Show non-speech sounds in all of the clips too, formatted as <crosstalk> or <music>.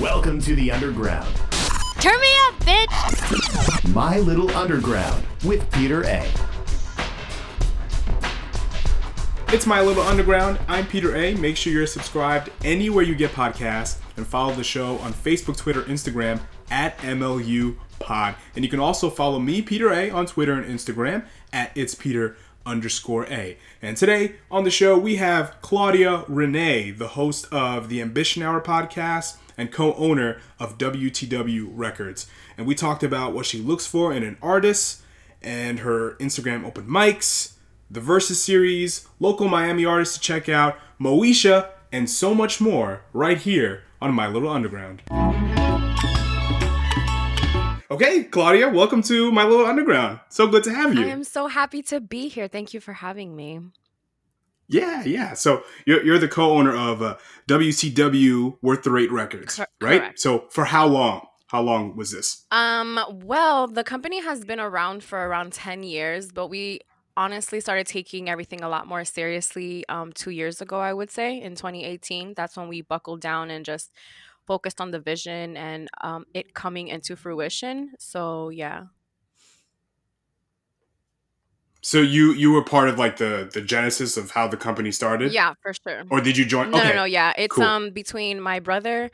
Welcome to the underground. Turn me up, bitch! My Little Underground with Peter A. It's My Little Underground. I'm Peter A. Make sure you're subscribed anywhere you get podcasts and follow the show on Facebook, Twitter, Instagram at MLU Pod. And you can also follow me, Peter A, on Twitter and Instagram at It's Peter underscore A. And today on the show, we have Claudia Renee, the host of the Ambition Hour podcast and co owner of WTW Records. And we talked about what she looks for in an artist and her Instagram open mics, the Versus series, local Miami artists to check out, Moesha, and so much more right here on My Little Underground. Okay, Claudia, welcome to My Little Underground. So good to have you. I am so happy to be here. Thank you for having me. Yeah, yeah. So you're, you're the co-owner of uh, WTW Worth the Wait Records, Cor- right? correct. So for how long? How long was this? Um, well, the company has been around for around 10 years, but we honestly started taking everything a lot more seriously um 2 years ago, I would say, in 2018. That's when we buckled down and just focused on the vision and um it coming into fruition. So, yeah. So you you were part of like the the genesis of how the company started, Yeah, for sure. or did you join? No, okay, no, no. Yeah, it's cool. um between my brother,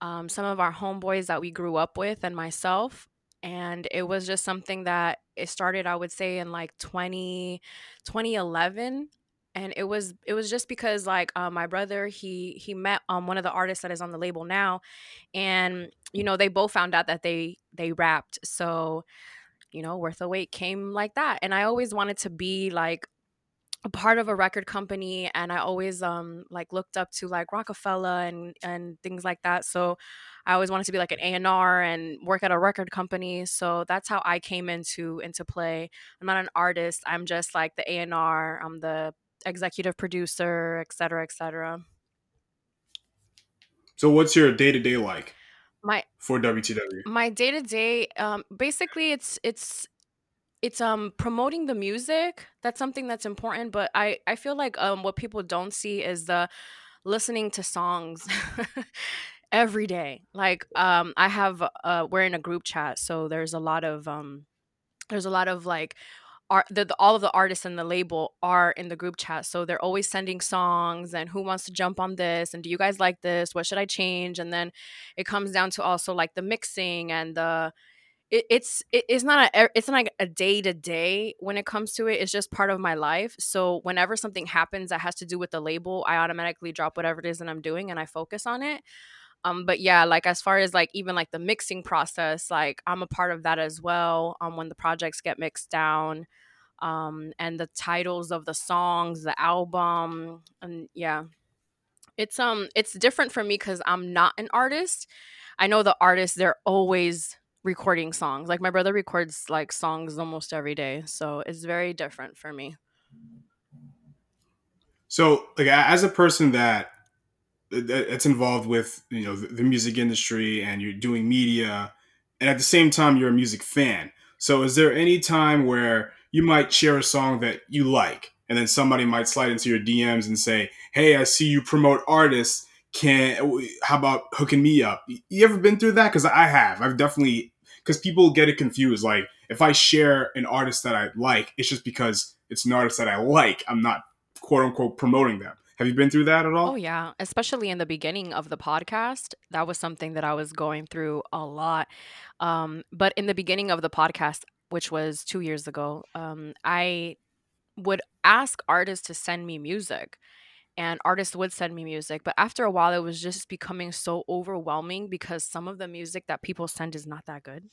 um, some of our homeboys that we grew up with, and myself. And it was just something that it started, I would say, in like 20, 2011. And it was it was just because like uh, my brother he he met um one of the artists that is on the label now, and you know they both found out that they they rapped. So you know Worth the Wait came like that. And I always wanted to be like a part of a record company and I always um like looked up to like Rockefeller and and things like that. So I always wanted to be like an A&R and work at a record company. So that's how I came into into play. I'm not an artist. I'm just like the A&R, I'm the executive producer, et cetera, et cetera. So what's your day to day like My for WTW? my day to day um basically it's it's it's um promoting the music that's something that's important but i i feel like um what people don't see is the listening to songs <laughs> every day like um i have uh we're in a group chat so there's a lot of um there's a lot of like art the, the, all of the artists in the label are in the group chat so they're always sending songs and who wants to jump on this? And do you guys like this? What should i change? And then it comes down to also like the mixing and the it, it's it, it's not a it's not like a day to day when it comes to it it's just part of my life. So whenever something happens that has to do with the label i automatically drop whatever it is that i'm doing and i focus on it um but yeah like as far as like even like the mixing process like i'm a part of that as well um when the projects get mixed down um and the titles of the songs the album and yeah. It's um it's different for me because i'm not an artist. I know the artists they're always recording songs. Like my brother records like songs almost every day so it's very different for me. So like as a person that that- that's involved with you know the, the music industry and you're doing media, and at the same time you're a music fan. So is there any time where you might share a song that you like, and then somebody might slide into your DMs and say, "Hey, I see you promote artists. Can how about hooking me up?" You ever been through that? Because I have. I've definitely because people get it confused. Like if I share an artist that I like, it's just because it's an artist that I like. I'm not quote unquote promoting them. Have you been through that at all? Oh yeah, especially in the beginning of the podcast, that was something that I was going through a lot. Um, but in the beginning of the podcast, which was two years ago, um, I would ask artists to send me music, and artists would send me music. But after a while, it was just becoming so overwhelming because some of the music that people send is not that good.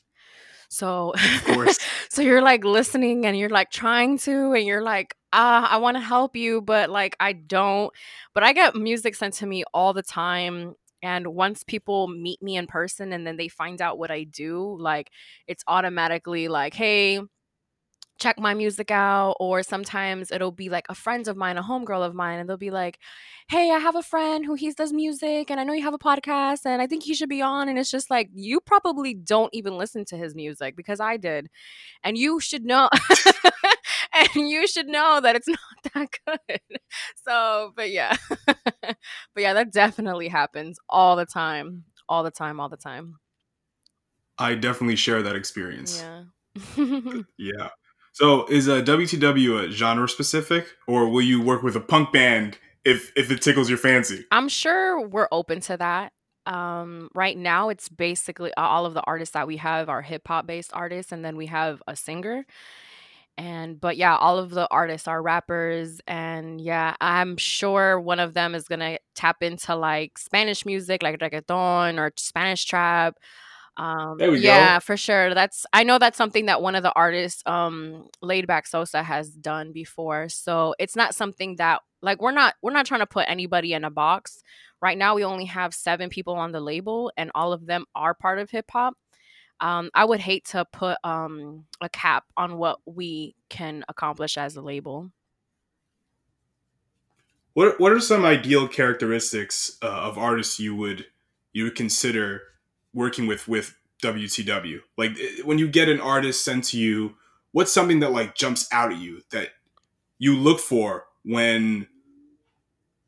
So, Of course. <laughs> <laughs> so you're like listening and you're like trying to, and you're like, ah, I want to help you, but like I don't. But I get music sent to me all the time. And once people meet me in person and then they find out what I do, like it's automatically like, hey, check my music out or sometimes it'll be like a friend of mine a homegirl of mine and they'll be like hey i have a friend who he does music and i know you have a podcast and i think he should be on and it's just like you probably don't even listen to his music because i did and you should know <laughs> and you should know that it's <laughs> not that good so but yeah <laughs> but yeah that definitely happens all the time all the time, all the time. I definitely share that experience. Yeah. Uh, yeah. So is a WTW a genre specific, or will you work with a punk band if if it tickles your fancy? I'm sure we're open to that. Um, right now, it's basically all of the artists that we have are hip hop based artists, and then we have a singer. And but yeah, all of the artists are rappers, and yeah, I'm sure one of them is gonna tap into like Spanish music, like reggaeton or Spanish trap. Um, There we yeah, go. for sure. That's I know that's something that one of the artists, um, Laid Back Sosa, has done before. So it's not something that like we're not we're not trying to put anybody in a box. Right now, we only have seven people on the label, and all of them are part of hip hop. Um, I would hate to put um a cap on what we can accomplish as a label. What what are some ideal characteristics uh, of artists you would you would consider working with with WTW? Like eh, when you get an artist sent to you, what's something that like jumps out at you that you look for when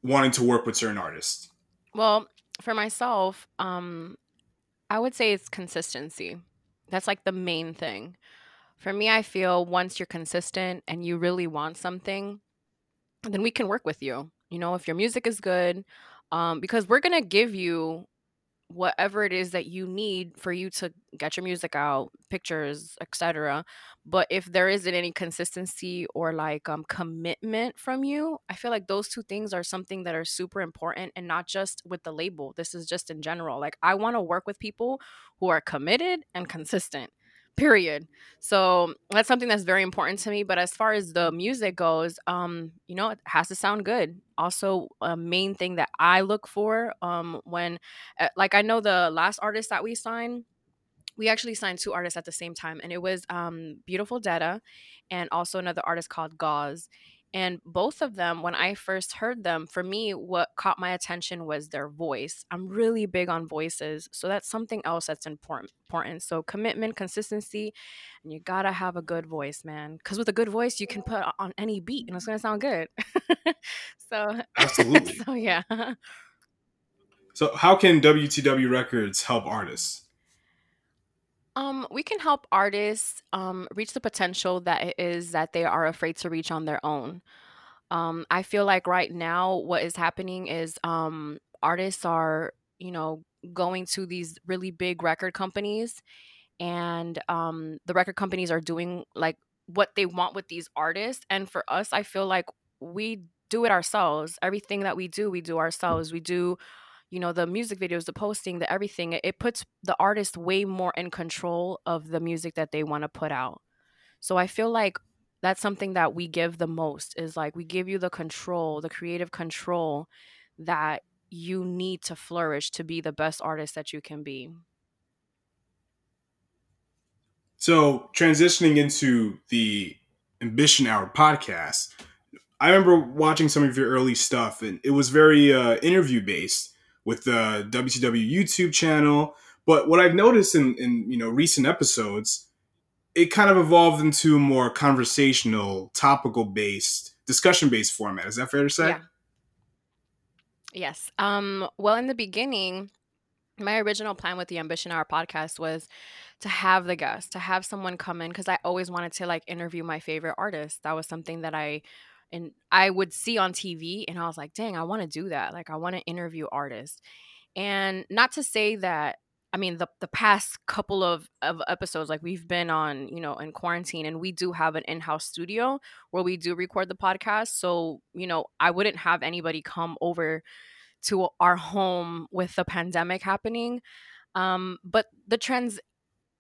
wanting to work with certain artists? Well, for myself, um, I would say it's consistency. That's like the main thing. For me, I feel once you're consistent and you really want something, then we can work with you. You know, if your music is good, um, because we're gonna give you whatever it is that you need for you to get your music out, pictures, etc. But if there isn't any consistency or like um commitment from you, I feel like those two things are something that are super important and not just with the label. This is just in general. Like I want to work with people who are committed and consistent. Period. So that's something that's very important to me. But as far as the music goes, um, you know, it has to sound good. Also, a main thing that I look for um when uh, like I know the last artist that we signed, we actually signed two artists at the same time, and it was um Beautiful Detta and also another artist called Gauze. And both of them, when I first heard them, for me, what caught my attention was their voice. I'm really big on voices, so that's something else that's important. Important. So commitment, consistency, and you gotta have a good voice, man. Because with a good voice, you can put on any beat, and it's gonna sound good. <laughs> so, <laughs> Absolutely. so yeah. <laughs> So how can WTW Records help artists? Um, we can help artists um, reach the potential that it is that they are afraid to reach on their own. Um, I feel like right now, what is happening is um, artists are, you know, going to these really big record companies, and um, the record companies are doing like what they want with these artists. And for us, I feel like we do it ourselves. Everything that we do, we do ourselves. We do you know the music videos the posting the everything it, puts the artist way more in control of the music that they want to put out. So i feel like that's something that we give the most is like we give you the control the creative control that you need to flourish to be the best artist that you can be. So transitioning into the Ambition Hour podcast, I remember watching some of your early stuff, and it was very uh, interview based with the WTW YouTube channel. But what I've noticed in, in you know recent episodes, it kind of evolved into a more conversational, topical based, discussion based format. Is that fair to say? Yeah. yes um well in the beginning my original plan with the ambition hour podcast was to have the guest to have someone come in because i always wanted to like interview my favorite artist. that was something that i and i would see on tv and i was like dang i want to do that like i want to interview artists and not to say that i mean the, the past couple of, of episodes like we've been on you know in quarantine and we do have an in-house studio where we do record the podcast so you know i wouldn't have anybody come over to our home with the pandemic happening. Um, but the trends,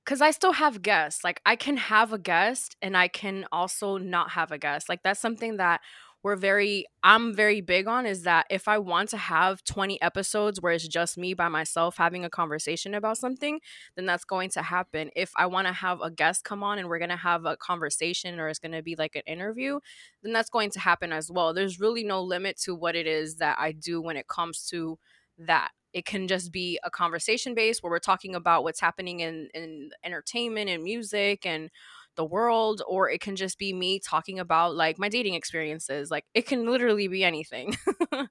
because I still have guests, like I can have a guest and I can also not have a guest. Like that's something that we're very, I'm very big on is that if I want to have 20 episodes where it's just me by myself having a conversation about something, then that's going to happen. If I want to have a guest come on and we're going to have a conversation or it's going to be like an interview, then that's going to happen as well. There's really no limit to what it is that I do when it comes to that. It can just be a conversation base where we're talking about what's happening in, in entertainment and music and the world, or it can just be me talking about like my dating experiences. Like it can literally be anything. <laughs>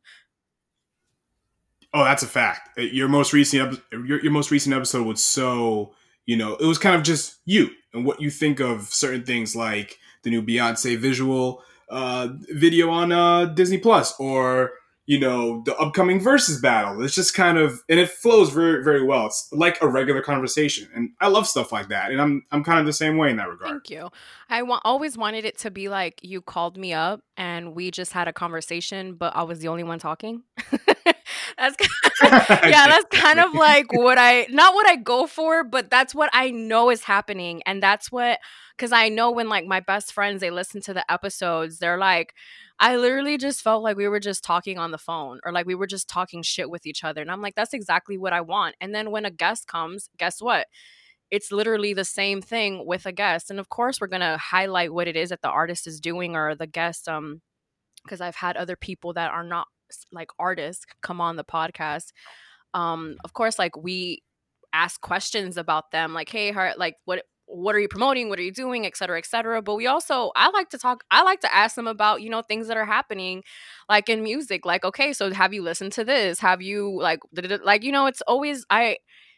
Oh, that's a fact. Uh, Your most recent your, your most recent episode was so you know it was kind of just you and what you think of certain things like the new Beyonce visual uh, video on uh, Disney Plus or you know the upcoming versus battle. It's just kind of and it flows very very well. It's like a regular conversation, and I love stuff like that. And I'm I'm kind of the same way in that regard. Thank you. I wa- always wanted it to be like you called me up and we just had a conversation, but I was the only one talking. <laughs> that's <laughs> yeah, that's kind of like what I not what I go for, but that's what I know is happening, and that's what because I know when like my best friends they listen to the episodes, they're like. I literally just felt like we were just talking on the phone or like we were just talking shit with each other. And I'm like, that's exactly what I want. And then when a guest comes, guess what? it's literally the same thing with a guest and of course we're going to highlight what it is that the artist is doing or the guest um because i've had other people that are not like artists come on the podcast um of course like we ask questions about them like hey heart like what what are you promoting? What are you doing? Et cetera et cetera. But we also i like to talk i like to ask them about you know things that are happening like in music like okay so have you listened to this? Have you like like you know it's always i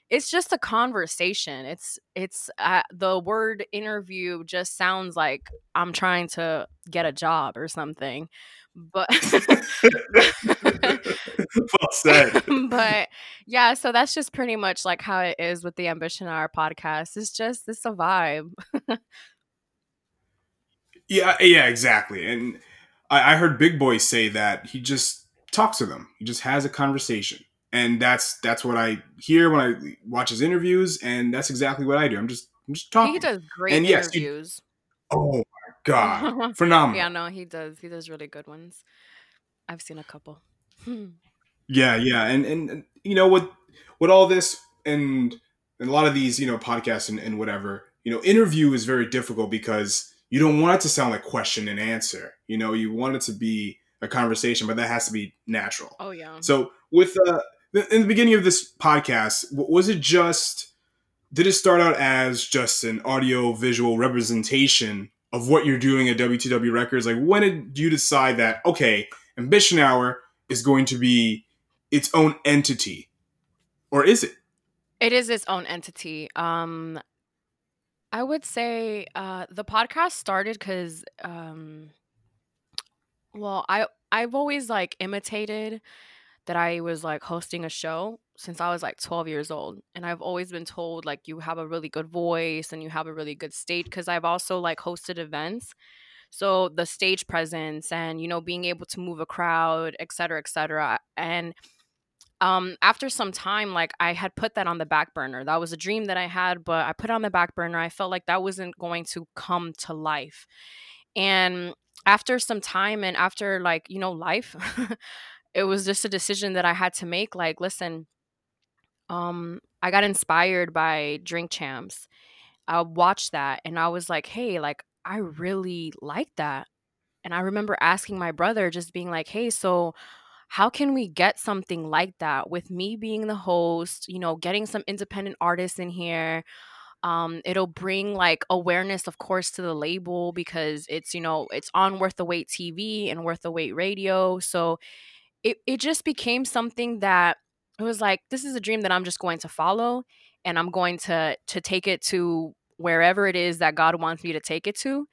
it's just a conversation. It's it's uh, the word interview just sounds like i'm trying to get a job or something but <laughs> well said. <laughs> but yeah so that's just pretty much like how it is with the ambition hour podcast it's just it's a vibe <laughs> Yeah, yeah, exactly. And I, I heard Big Boy say that he just talks to them. He just has a conversation, and that's that's what I hear when I watch his interviews, and that's exactly what I do. I'm just I'm just talking. he does great And yes, interviews Oh my god, <laughs> phenomenal. yeah no he does he does really good ones i've seen a couple <laughs> Yeah, yeah, and, and and you know with with all this and and a lot of these you know podcasts and, and whatever you know interview is very difficult because you don't want it to sound like question and answer. You know, you want it to be a conversation, but that has to be natural. oh yeah So with uh, the- in the beginning of this podcast, w- was it just did it start out as just an audio visual representation of what you're doing at WTW Records? Like when did you decide that okay, Ambition Hour is going to be its own entity, or is it? It is its own entity. Um, I would say uh, the podcast started because, um, well, I I've always like imitated that I was like hosting a show since I was like 12 years old, and I've always been told like you have a really good voice and you have a really good stage because I've also like hosted events. So the stage presence and you know being able to move a crowd, et cetera, et cetera, and um after some time like i had put that on the back burner. That was a dream that i had but i put it on the back burner. I felt like that wasn't going to come to life. And after some time and after like you know life <laughs> it was just a decision that i had to make like listen um i got inspired by drink champs. I watched that and i was like hey like i really like that and i remember asking my brother just being like hey so how can we get something like that with me being the host you know getting some independent artists in here? Um it'll bring like awareness of course to the label because it's you know it's on worth the wait tv and worth the wait radio so it, it just became something that it was like this is a dream that i'm just going to follow and i'm going to to take it to wherever it is that god wants me to take it to.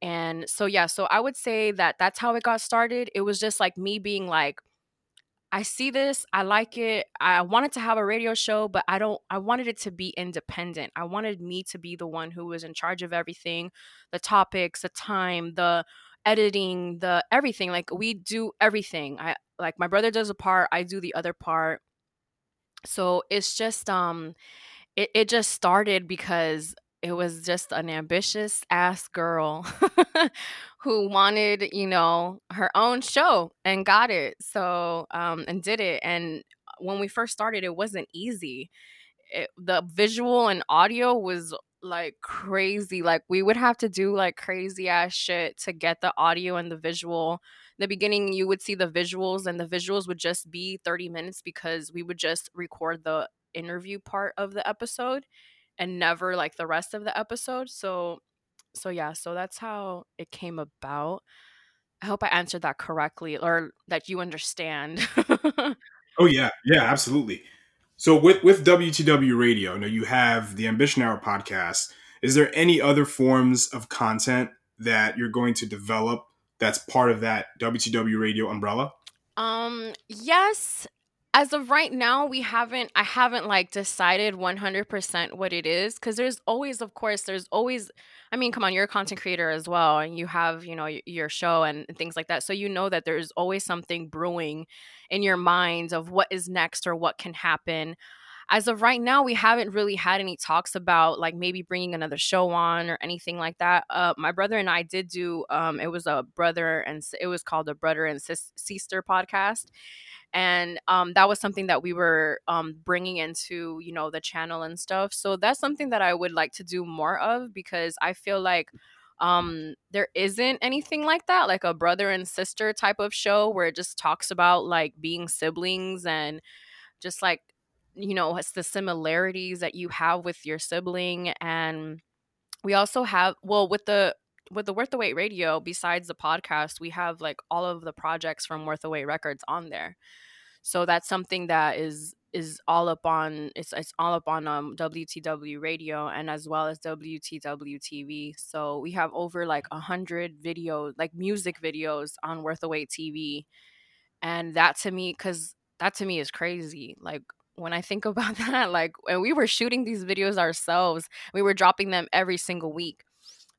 And so yeah so i would say that that's how it got started. It was just like me being like i see this i like it i wanted to have a radio show but i don't i wanted it to be independent. I wanted me to be the one who was in charge of everything the topics the time the editing the everything like we do everything. I like my brother does a part i do the other part. So it's just um it, it just started because it was just an ambitious ass girl <laughs> who wanted you know her own show and got it. So um and did it. And when we first started it wasn't easy. It, the visual and audio was like crazy. Like we would have to do like crazy ass shit to get the audio and the visual the beginning you would see the visuals and the visuals would just be 30 minutes because we would just record the interview part of the episode and never like the rest of the episode so so yeah so that's how it came about i hope i answered that correctly or that you understand <laughs> Oh yeah, yeah, absolutely. So with with WTW Radio, you you have the Ambition Hour podcast. Is there any other forms of content that you're going to develop that's part of that WTW Radio umbrella? Um, yes. As of right now, we haven't I haven't like decided 100% what it is cuz there's always of course there's always I mean, come on, you're a content creator as well and you have, you know, your show and things like that. So you know that there's always something brewing in your mind of what is next or what can happen as of right now, we haven't really had any talks about like maybe bringing another show on or anything like that. Uh, my brother and I did do. Um, it was a brother and it was called a brother and sis- sister podcast, and um, that was something that we were um, bringing into you know the channel and stuff. So that's something that I would like to do more of because I feel like um there isn't anything like that like a brother and sister type of show where it just talks about like being siblings and just like you know it's the similarities that you have with your sibling and we also have well with the with the worth the wait radio besides the podcast we have like all of the projects from worth the wait records on there so that's something that is is all up on it's it's all up on um WTW radio and as well as WTW TV. So we have over like a hundred videos, like music videos on Worth Wait TV and that to me because that to me is crazy like when i think <laughs> about that like and we were shooting these videos ourselves we were dropping them every single week.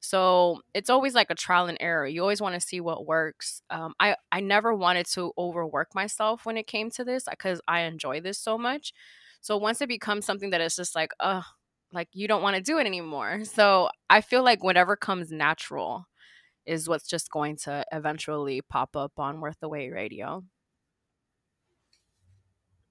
So it's always like a trial and error you always want to see what works um, i i never wanted to overwork myself when it came to this because i enjoy this so much. So once it becomes something that is just like uh like you don't want to do it anymore. So i feel like whatever comes natural is what's just going to eventually pop up on Worth the Wait radio.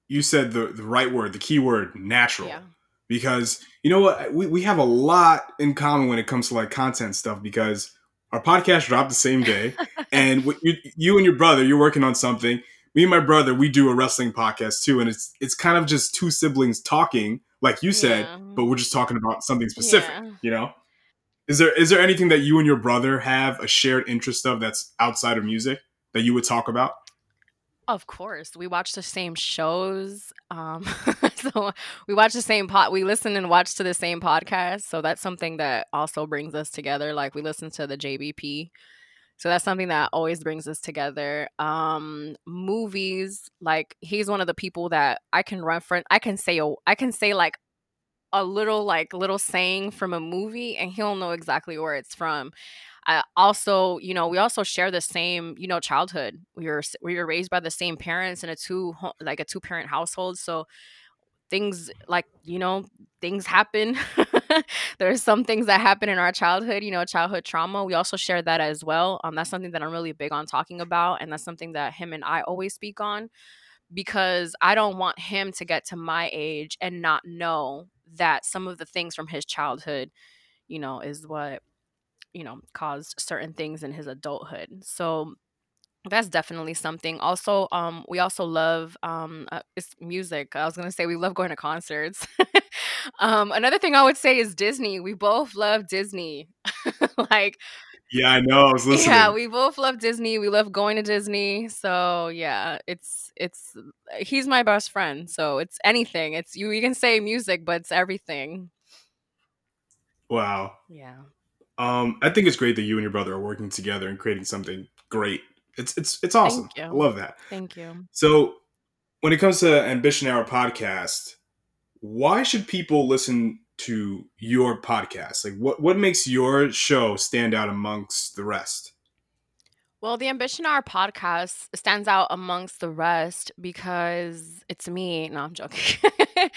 You said the the right word, the key word, natural. Yeah. Because you know what, we, we have a lot in common when it comes to like content stuff because our podcast dropped the same day, <laughs> and what you, you and your brother, you're working on something. Me and my brother, we do a wrestling podcast too, and it's it's kind of just two siblings talking, like you said, Yeah. but we're just talking about something specific. Yeah. You know, is there is there anything that you and your brother have a shared interest of that's outside of music that you would talk about? Of course, we watch the same shows. Um, <laughs> so we watch the same pot. We listen and watch to the same podcast. So that's something that also brings us together. Like we listen to the JBP. So that's something that always brings us together. Um, movies, like he's one of the people that I can reference. I can say, a- I can say like a little like little saying from a movie, and he'll know exactly where it's from. I also, you know, we also share the same, you know, childhood. We were we were raised by the same parents in a two like a two parent household. So things like you know things happen. <laughs> There's some things that happen in our childhood, you know, childhood trauma. We also share that as well. Um, that's something that I'm really big on talking about, and that's something that him and I always speak on because I don't want him to get to my age and not know that some of the things from his childhood, you know, is what you know caused certain things in his adulthood. So that's definitely something. Also um we also love um uh, it's music. I was gonna say we love going to concerts. <laughs> Um another thing i would say is disney. We both love disney. <laughs> Like Yeah, I know. I was listening. yeah we both love disney. We love going to disney. So yeah it's it's he's my best friend. So it's anything. It's you you can say music but it's everything. Wow. yeah Um, I think it's great that you and your brother are working together and creating something great. It's it's it's awesome. I love that. thank you So, when it comes to Ambition Hour podcast, why should people listen to your podcast? Like, what what makes your show stand out amongst the rest? Well, the Ambition Hour podcast stands out amongst the rest because it's me. No, I'm joking. <laughs> <laughs>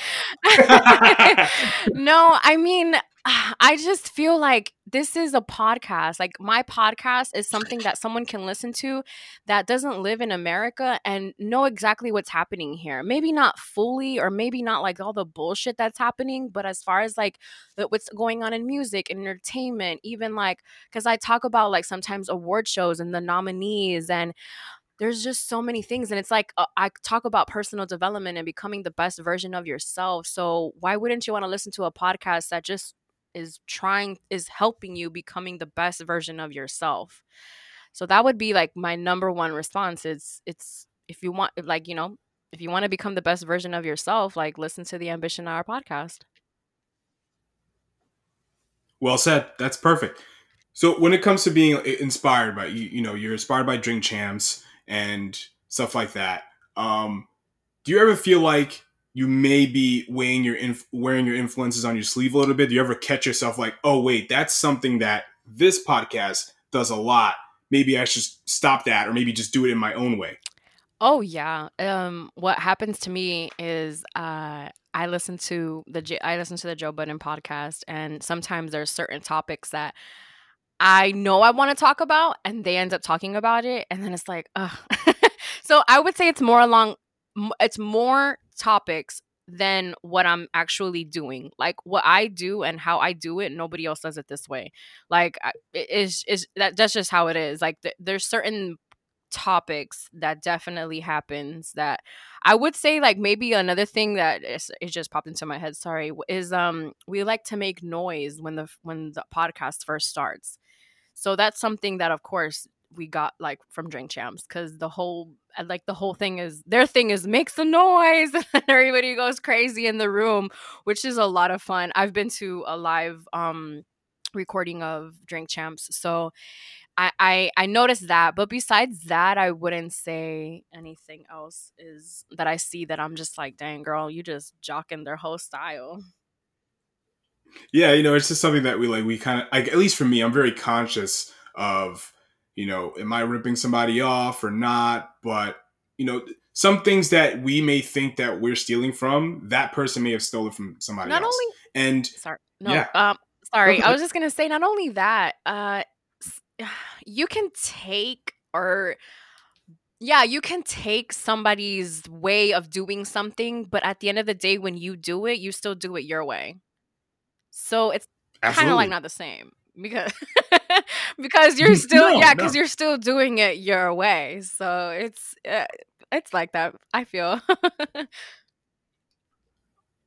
no, I mean, I just feel like this is a podcast. Like, my podcast is something that someone can listen to that doesn't live in America and know exactly what's happening here. Maybe not fully, or maybe not like all the bullshit that's happening, but as far as like the, what's going on in music and entertainment, even like because I talk about like sometimes award shows and the nominees and there's just so many things and it's like uh, I talk about personal development and becoming the best version of yourself. So why wouldn't you want to listen to a podcast that just is trying is helping you becoming the best version of yourself? So that would be like my number one response. It's it's if you want like, you know, if you want to become the best version of yourself, like listen to the Ambition Hour podcast. Well said. That's perfect. So when it comes to being inspired by you, you know, you're inspired by Drink Champs and stuff like that. Um, do you ever feel like you may be weighing your inf- wearing your influences on your sleeve a little bit? Do you ever catch yourself like, oh wait, that's something that this podcast does a lot. Maybe I should stop that, or maybe just do it in my own way. Oh yeah. Um, what happens to me is uh, I listen to the I listen to the Joe Budden podcast, and sometimes there's certain topics that I know I want to talk about, and they end up talking about it, and then it's like, ugh. <laughs> so I would say it's more along, it's more topics than what I'm actually doing. Like what I do and how I do it, nobody else does it this way. Like is is that that's just how it is. Like th- there's certain topics that definitely happens that I would say like maybe another thing that is, it just popped into my head sorry is um we like to make noise when the when the podcast first starts. So that's something that of course we got like from Drink Champs because the whole like the whole thing is their thing is make some noise <laughs> and everybody goes crazy in the room, which is a lot of fun. I've been to a live um recording of Drink Champs, so I, I I noticed that. But besides that, I wouldn't say anything else is that I see that I'm just like, dang girl, you just jocking their whole style. Yeah, you know, it's just something that we like. We kind of like, at least for me, I'm very conscious of you know, am I ripping somebody off or not? But, you know, some things that we may think that we're stealing from, that person may have stolen from somebody not else. Only, and sorry, no, yeah. um, sorry, I was just gonna say, not only that, uh, <sighs> you can take or yeah, you can take somebody's way of doing something, but at the end of the day, when you do it, you still do it your way. So it's kind of like not the same because <laughs> because you're still no, yeah because no. you're still doing it your way so it's uh, it's like that i feel <laughs>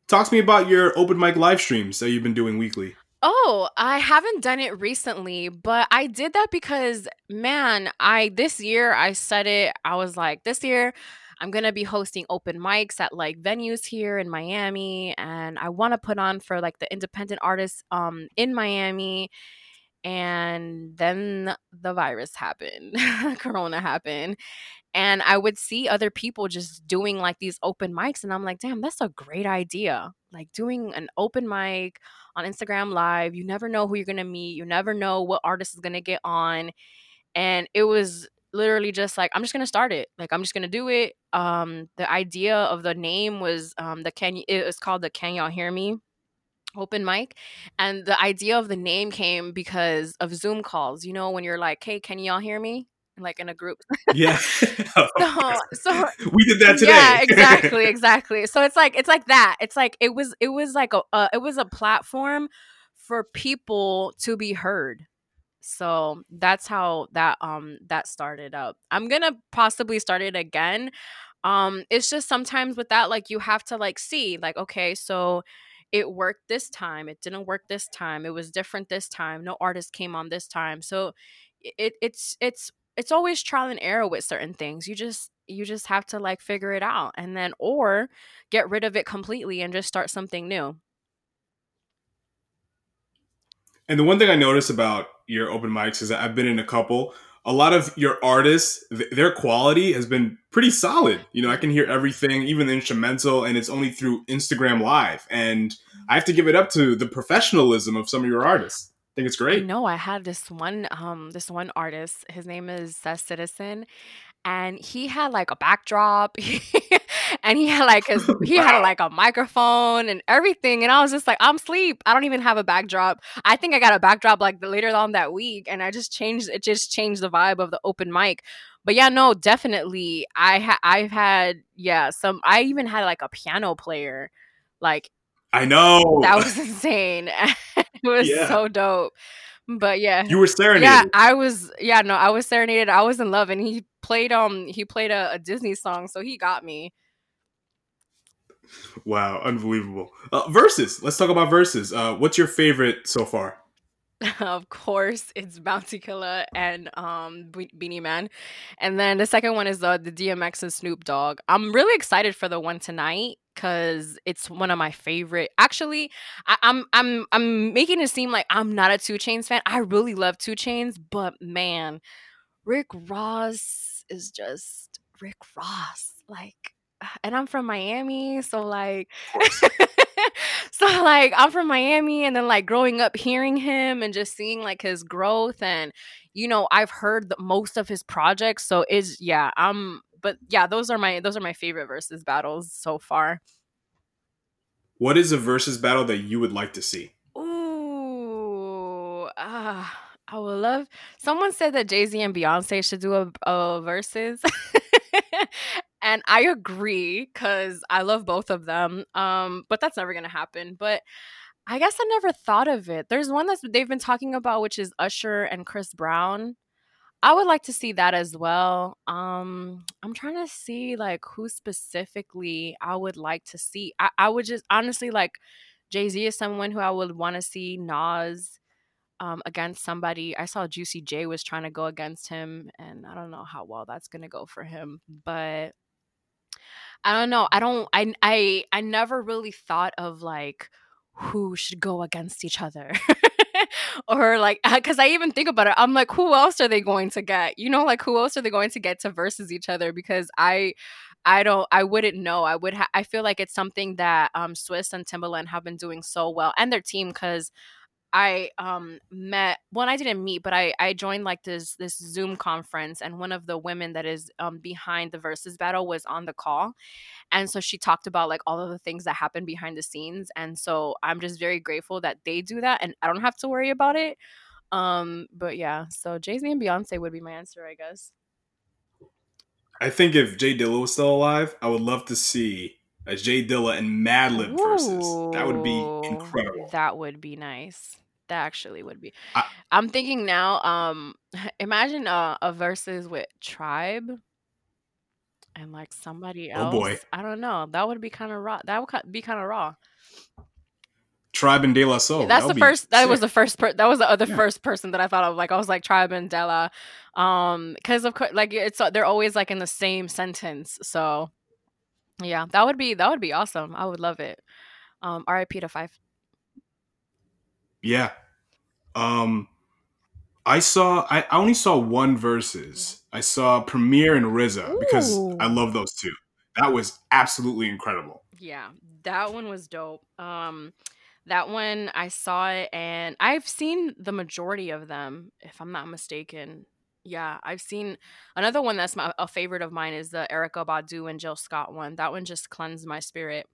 talk to me about your open mic live streams that you've been doing weekly oh i haven't done it recently but i did that because man i this year i said it i was like this year I'm going to be hosting open mics at like venues here in Miami and I want to put on for like the independent artists um in Miami and then the virus happened <laughs> corona happened and i would see other people just doing like these open mics and i'm like damn that's a great idea. Like doing an open mic on instagram live you never know who you're gonna meet you never know what artist is gonna get on and it was literally just like i'm just gonna start it like i'm just gonna do it. Um the idea of the name was um the can it was called the can y'all hear me open mic and the idea of the name came because of zoom calls you know when you're like hey can y'all hear me? Like in a group. Yeah. <laughs> <laughs> So, so <laughs> we did that today. Yeah exactly exactly. So it's like it's like that. It's like it was it was like a uh, it was a platform for people to be heard. So that's how that um that started up. I'm gonna possibly start it again. Um it's just sometimes with that like you have to like see like okay so it worked this time it didn't work this time it was different this time no artist came on this time. So it it's it's it's always trial and error with certain things you just you just have to like figure it out and then or get rid of it completely and just start something new. And the one thing i notice about your open mics is that i've been in a couple a lot of your artists, th- their quality has been pretty solid. You know, I can hear everything, even the instrumental, and it's only through Instagram Live. And I have to give it up to the professionalism of some of your artists. I think it's great. No, I had this one, um, this one artist. His name is Seth Citizen, and he had like a backdrop <laughs> and he had like his <laughs> he had like a microphone and everything. And i was just like i'm sleep i don't even have a backdrop. I think i got a backdrop like later on that week and i just changed it just changed the vibe of the open mic. But yeah no definitely i ha- i've had yeah some i even had like a piano player like i know. that was insane. <laughs> It was yeah. so dope. But yeah. You were serenaded. Yeah i was yeah no i was serenaded. I was in love and he played um he played a, a disney song so he got me wow unbelievable uh, verses let's talk about verses uh what's your favorite so far <laughs> of course, it's Bounty Killer and um Be- Beenie Man, and then the second one is uh, the DMX and Snoop Dogg. I'm really excited for the one tonight because it's one of my favorite. Actually, I, I'm I'm I'm making it seem like I'm not a 2 Chainz fan. I really love 2 Chainz, but man, Rick Ross is just Rick Ross. Like, and I'm from Miami, so like. <laughs> so like I'm from Miami and then like growing up hearing him and just seeing like his growth and you know I've heard the, most of his projects so is yeah I'm but yeah those are my those are my favorite versus battles so far. What is a versus battle that you would like to see? Ooh, uh, I would love. Someone said that Jay Z and Beyonce should do a, a versus, <laughs> and I agree because I love both of them. Um, but that's never gonna happen. But I guess I never thought of it. There's one that they've been talking about, which is Usher and Chris Brown. I would like to see that as well. Um, I'm trying to see like who specifically I would like to see. I, I would just honestly like Jay Z is someone who I would want to see. Nas um, against somebody. I saw Juicy J was trying to go against him, and I don't know how well that's gonna go for him. But I don't know. I don't. I I I never really thought of like who should go against each other. <laughs> or like because i even think about it i'm like who else are they going to get you know like who else are they going to get to versus each other because i i don't i wouldn't know i would ha- i feel like it's something that um Swizz and timbaland have been doing so well and their team because I um met well I didn't meet but I I joined like this this Zoom conference and one of the women that is um behind the versus battle was on the call and so she talked about like all of the things that happen behind the scenes and so I'm just very grateful that they do that and I don't have to worry about it um but yeah so Jay-Z and Beyonce would be my answer I guess. I think if J Dilla was still alive I would love to see a J Dilla and Madlib versus that would be incredible. that would be nice that actually would be. I, am thinking now. Um, <laughs> imagine a, a versus with Tribe and like somebody else. Oh boy, I don't know. That would be kind of raw. That would be kind of raw. Tribe and De La Soul. That's that the first. That was the first. Per, that was the other yeah. first person that I thought of. Like I was like Tribe and De La, um, because of course, like it's they're always like in the same sentence. So, yeah, that would be that would be awesome. I would love it. Um, R.I.P. to Phife. Yeah. Um I saw I, I only saw one verses. I saw Premier and RZA because I love those two. That was absolutely incredible. Yeah, that one was dope. Um that one I saw it and I've seen the majority of them if I'm not mistaken. Yeah, I've seen another one that's my, a favorite of mine is the Erykah Badu and Jill Scott one. That one just cleansed my spirit.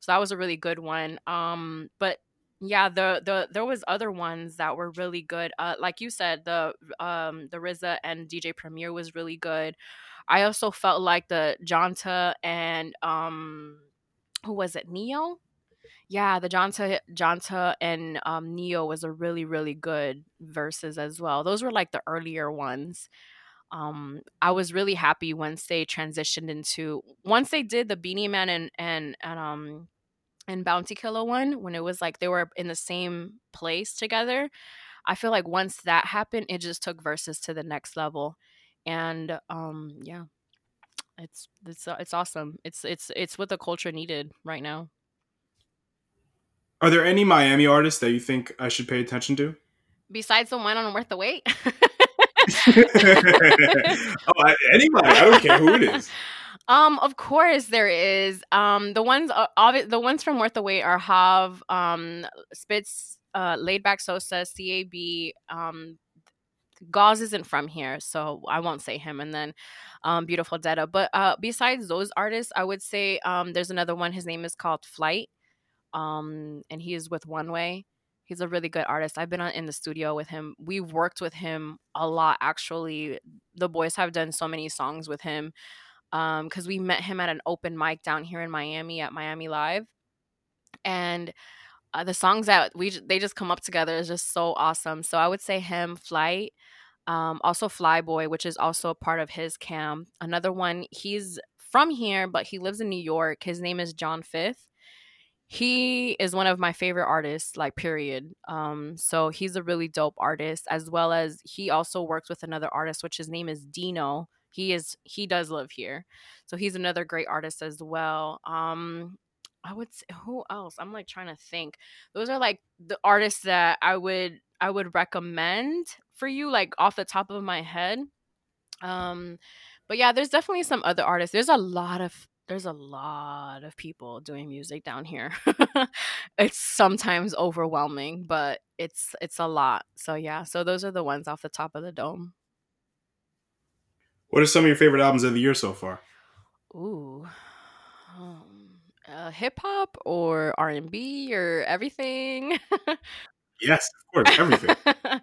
So that was a really good one. Um but yeah, the the there was other ones that were really good. Uh, like you said, the um the RZA and DJ Premier was really good. I also felt like the Johntá and um who was it Ne-Yo? Yeah, the Johntá Johntá and um Ne-Yo was a really really good verses as well. Those were like the earlier ones. Um, I was really happy once they transitioned into once they did the Beenie Man and and and um and Bounty Killer one when it was like they were in the same place together. I feel like once that happened, it just took verses to the next level, and um, yeah, it's it's it's awesome. It's it's it's what the culture needed right now. Are there any Miami artists that you think I should pay attention to? Besides the one on Worth the Wait. <laughs> oh, anybody. I don't care who it is. <laughs> Um, of course there is. Um, the ones uh, obvi- the ones from Worth the Wait are Hav, um, Spitz, uh, Laid Back Sosa, CAB, um, Gauze isn't from here, so I won't say him. And then um, Beautiful Detta. But uh, besides those artists, I would say um, there's another one. His name is called Flight, um, and he is with One Way. He's a really good artist. I've been on, in the studio with him. We've worked with him a lot, actually. The boys have done so many songs with him because um, we met him at an open mic down here in Miami at Miami Live, and uh, the songs that we they just come up together is just so awesome. So I would say him, Flight, um, also Flyboy, which is also a part of his cam. Another one, he's from here, but he lives in New York. His name is John Fifth. he is one of my favorite artists like period um so he's a really dope artist as well as he also works with another artist which his name is dino he is he does live here so he's another great artist as well um i would say who else i'm like trying to think those are like the artists that i would i would recommend for you like off the top of my head um but yeah there's definitely some other artists there's a lot of there's a lot of people doing music down here. <laughs> it's sometimes overwhelming, but it's it's a lot. So yeah, so those are the ones off the top of the dome. What are some of your favorite albums of the year so far? Ooh. Um, uh, hip hop or R and B or everything. yes, of course, everything. <laughs>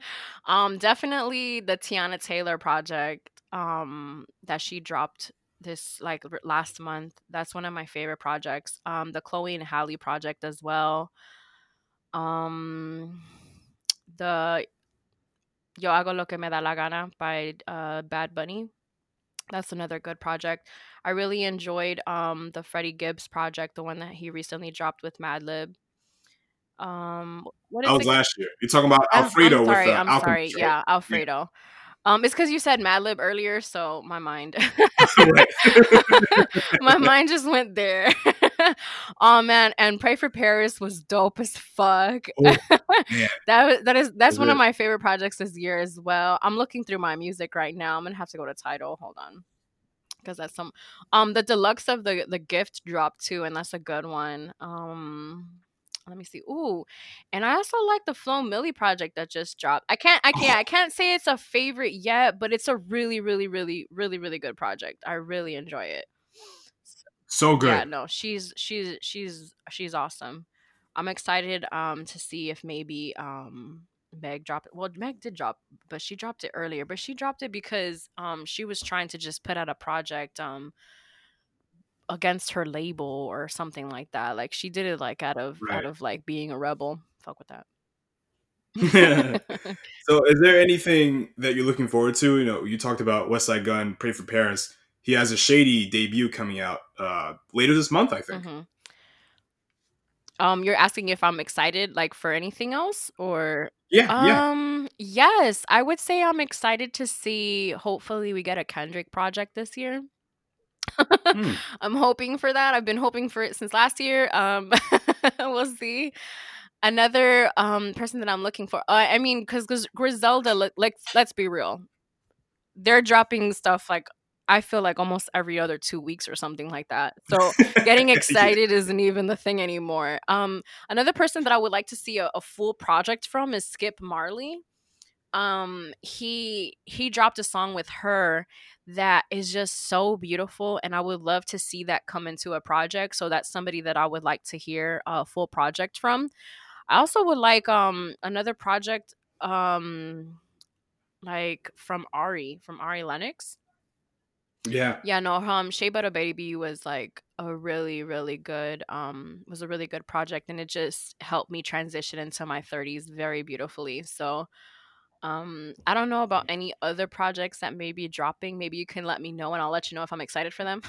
um, definitely the Teyana Taylor project. Um, that she dropped this like last month. That's one of my favorite projects. Um, the Chloe and Halle project as well. Um, the Yo hago lo que me da la gana by uh, Bad Bunny. That's another good project. I really enjoyed um the Freddie Gibbs project, the one that he recently dropped with Madlib. Um, what is that was last year. You're talking about Alfredo I'm, I'm sorry, with uh, I'm Alchemist, sorry. Yeah, Alfredo. Um, it's because you said Madlib earlier, so my mind, <laughs> <laughs> my mind just went there. <laughs> oh man, and Pray for Paris was dope as fuck. Oh, <laughs> that that is that's one of my favorite projects this year as well. I'm looking through my music right now. I'm gonna have to go to Tidal. Hold on, because that's some. Um, the deluxe of the the gift dropped too, and that's a good one. Um, let me see. Ooh, and I also like the Flo Milli project that just dropped. I can't, I can't, I can't say it's a favorite yet, but it's a really, really, really, really, really good project. I really enjoy it. So good. Yeah, no, she's she's she's she's awesome. I'm excited um to see if maybe um Meg dropped it. Well, Meg did drop, but she dropped it earlier. But she dropped it because um she was trying to just put out a project um against her label or something like that. Like she did it like out of right. out of like being a rebel. Fuck with that. <laughs> <laughs> so is there anything that you're looking forward to? You know, you talked about Westside Gunn, Pray for Paris. He has a shady debut coming out uh later this month, I think. Mm-hmm. Um, you're asking if I'm excited like for anything else or yeah, um yeah. yes, I would say I'm excited to see hopefully we get a Kendrick project this year. Hmm. <laughs> I'm hoping for that. I've been hoping for it since last year. Um, <laughs> we'll see. Another um person that I'm looking for. Uh, I mean, because Griselda, like, let's be real, they're dropping stuff like I feel like almost every other two weeks or something like that. So getting <laughs> excited yeah. isn't even the thing anymore. Um, another person that I would like to see a, a full project from is Skip Marley um he he dropped a song with H.E.R. that is just so beautiful and i would love to see that come into a project so that's somebody that i would like to hear a full project from i also would like um another project um like from ari from ari lennox yeah yeah no um shea butter baby was like a really really good um was a really good project and it just helped me transition into my 30s very beautifully so um, I don't know about any other projects that may be dropping. Maybe you can let me know and I'll let you know if I'm excited for them.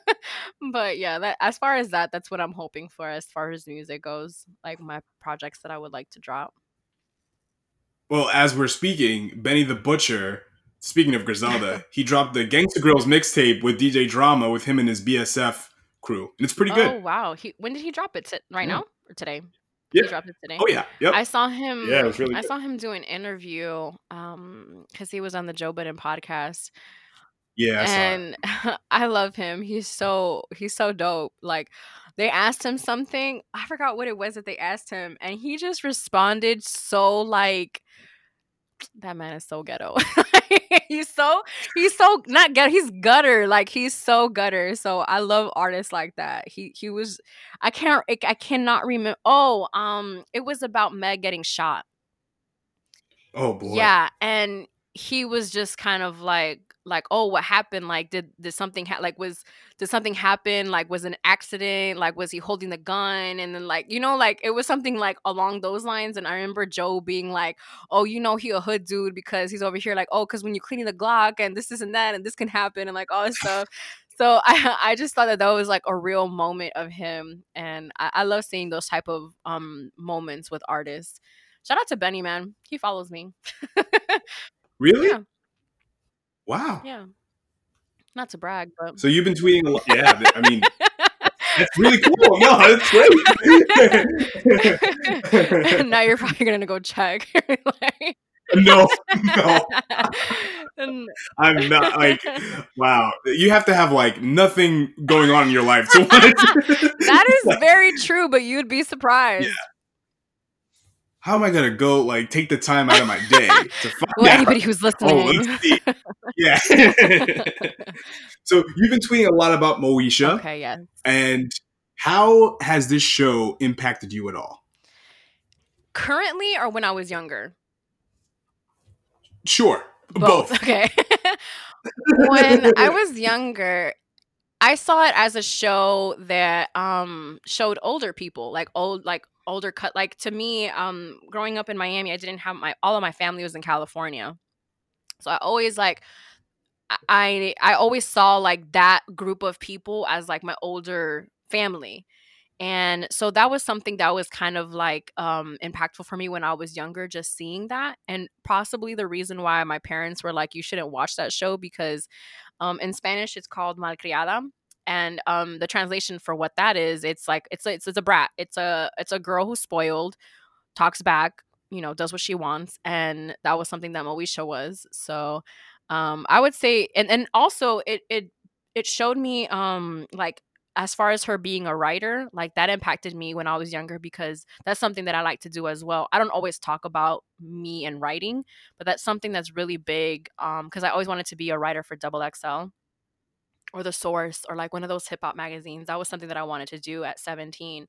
<laughs> but yeah, that as far as that, that's what I'm hoping for as far as music goes, like my projects that I would like to drop. Well, as we're speaking, Benny the Butcher, speaking of Griselda, <laughs> he dropped the Gangsta Grillz mixtape with DJ Drama with him and his BSF crew. And it's pretty good. Oh wow. He when did he drop it? T- right yeah. now or today? Yeah. He dropped it today. Oh yeah. Yep. I saw him. Yeah, it was really. I saw him do an interview um because he was on the Joe Budden podcast. Yeah, I and <laughs> I love him. He's so he's so dope. Like they asked him something. I forgot what it was that they asked him, and he just responded so like that man is so ghetto. <laughs> he's so he's so not ghetto. He's gutter. Like he's so gutter. So I love artists like that. He he was. I can't. I cannot remember. Oh, um, it was about Meg getting shot. Oh boy. Yeah, and he was just kind of like like oh what happened like did did something ha- like was did something happen like was an accident like was he holding the gun and then like you know like it was something like along those lines and i remember joe being like oh you know he a hood dude because he's over here like oh because when you're cleaning the glock and this is and that and this can happen and like all this stuff so <laughs> I I just thought that that was like a real moment of him, and I, I love seeing those type of um moments with artists. Shout out to Benny, man. He follows me. <laughs> Really? Yeah. Wow. yeah. Not to brag, but So you've been tweeting a lot. Yeah, I mean, <laughs> that's really cool. No, that's great. <laughs> now you're probably gonna go check. <laughs> Like- no, no, I'm not like. Wow, you have to have like nothing going on in your life to want to. that is very true, but you'd be surprised. How am I gonna go like take the time out of my day to <laughs> find Well, out? anybody who's Oh, listening. see. Yeah. <laughs> so you've been tweeting a lot about Moesha, okay, yeah. and how has this show impacted you at all? Currently, or when I was younger? Sure, both. <laughs> Okay. when I was younger, I saw it as a show that um showed older people, like old like older cut like to me, um growing up in Miami, I didn't have my all of my family was in California. So I always like I I always saw like that group of people as like my older family. And so that was something that was kind of like um impactful for me when I was younger just seeing that and possibly the reason why my parents were like you shouldn't watch that show because um in Spanish it's called malcriada and um the translation for what that is it's like it's it's, it's a brat it's a it's a girl who's spoiled talks back you know does what she wants and that was something that Moesha was so um I would say and and also it it it showed me um like as far as her being a writer like that impacted me when I was younger because that's something that I like to do as well. I don't always talk about me and writing but that's something that's really big um because I always wanted to be a writer for Double XL or the source or like one of those hip hop magazines. That was something that I wanted to do at 17.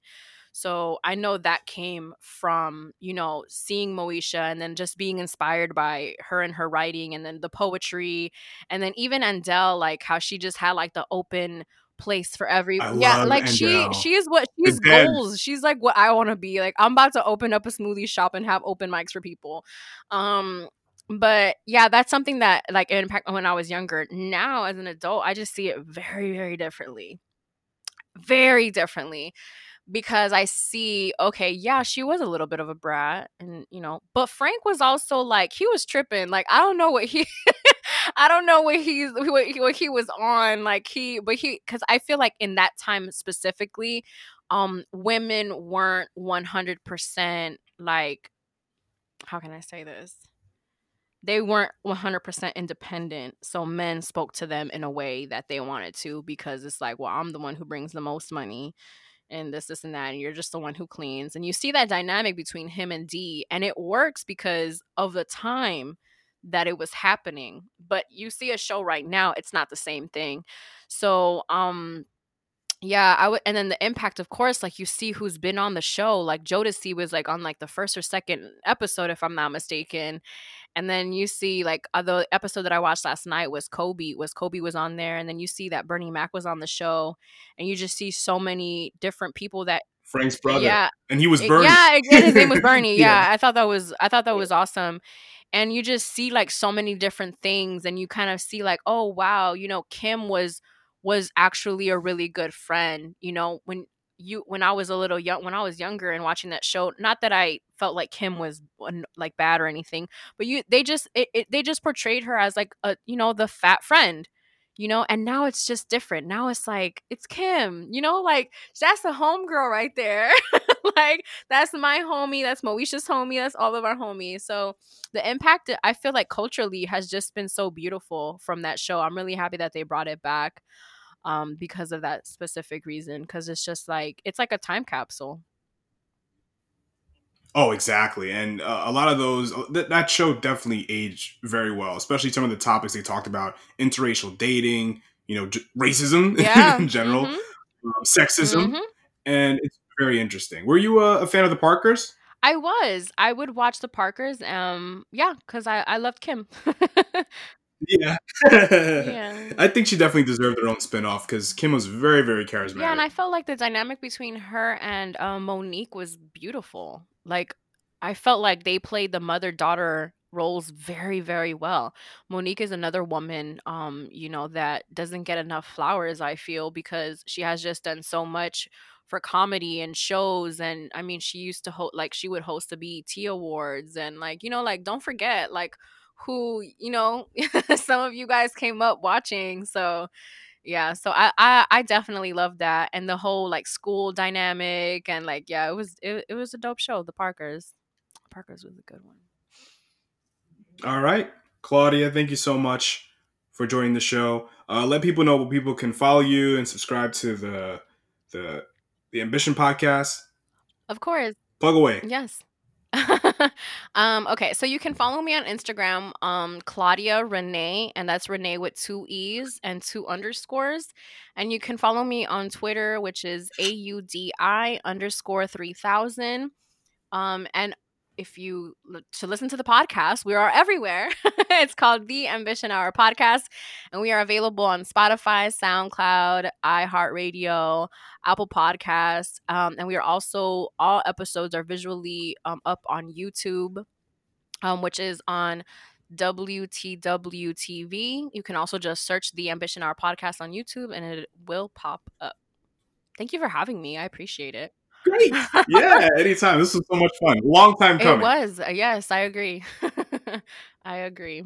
So I know that came from, you know, seeing Moesha and then just being inspired by her and her writing and then the poetry. And then even Andell, like how she just had like the open place for every yeah like she she is what she's dead. goals she's like what i want to be like i'm about to open up a smoothie shop and have open mics for people um but yeah that's something that like impact when i was younger. Now as an adult i just see it very very differently. Very differently because i see okay yeah she was a little bit of a brat and you know but frank was also like he was tripping like i don't know what he <laughs> i don't know what he's what he, what he was on like he but he because i feel like in that time specifically um women weren't 100% like how can i say this they weren't 100% independent so men spoke to them in a way that they wanted to because it's like well i'm the one who brings the most money and this this and that and you're just the one who cleans and you see that dynamic between him and Dee and it works because of the time that it was happening but you see a show right now it's not the same thing so um yeah, I would, and then the impact, of course, like you see who's been on the show. Like Jodeci was like on like the first or second episode, if I'm not mistaken. And then you see like uh, the episode that I watched last night was Kobe. Was Kobe was on there, and then you see that Bernie Mac was on the show, and you just see so many different people that Frank's brother, yeah, and he was Bernie. Yeah, his name was <laughs> Bernie. Yeah. yeah. I thought that was I thought that was awesome. And you just see like so many different things and you kind of see like, oh wow, you know, Kim was was actually a really good friend. You know, when you when I was a little young when I was younger and watching that show, not that I felt like Kim was like bad or anything, but you they just it, it they just portrayed her as like a you know, the fat friend. You know, and now it's just different. Now it's like it's Kim, you know, like that's the homegirl right there. <laughs> like that's my homie that's moesha's homie that's all of our homies so the impact i feel like culturally has just been so beautiful from that show i'm really happy that they brought it back um because of that specific reason because it's just like it's like a time capsule Oh, exactly. And uh, a lot of those, th- that show definitely aged very well, especially some of the topics they talked about interracial dating, you know, j- racism <laughs> yeah in general, mhm, um, sexism. mhm. And it's very interesting. Were you a, a fan of the Parkers? i was i would watch the parkers um yeah because i i loved kim <laughs> Yeah. yeah I think she definitely deserved her own spinoff because Kim was very, very charismatic. Yeah, and I felt like the dynamic between her and um, Mo'Nique was beautiful. Like, I felt like they played the mother daughter roles very very well Mo'Nique is another woman um you know that doesn't get enough flowers i feel because she has just done so much for comedy and shows and i mean she used to host like she would host the bet awards and like you know like don't forget like who you know <laughs> some of you guys came up watching so yeah so I, I i definitely love that and the whole like school dynamic and like yeah it was it, it was a dope show the parkers parkers was a good one All right, Claudia, thank you so much for joining the show. Uh, let people know where people can follow you and subscribe to the the the Ambition podcast. of course Plug away. Yes. <laughs> um, okay, so you can follow me on Instagram, um, Claudia Renee, and that's Renee with two E's and two underscores. And you can follow me on Twitter, which is A U D I underscore 3000. Um, and if you to listen to the podcast, we are everywhere. <laughs> it's called the Ambition Hour Podcast, and we are available on Spotify, SoundCloud, iHeartRadio, Apple Podcasts, um, and we are also all episodes are visually um, up on YouTube, um, which is on WTW TV. You can also just search the Ambition Hour Podcast on YouTube, and it will pop up. Thank you for having me. I appreciate it. Great. Yeah, anytime. This was so much fun. Long time coming. It was. Yes, I agree. <laughs> I agree.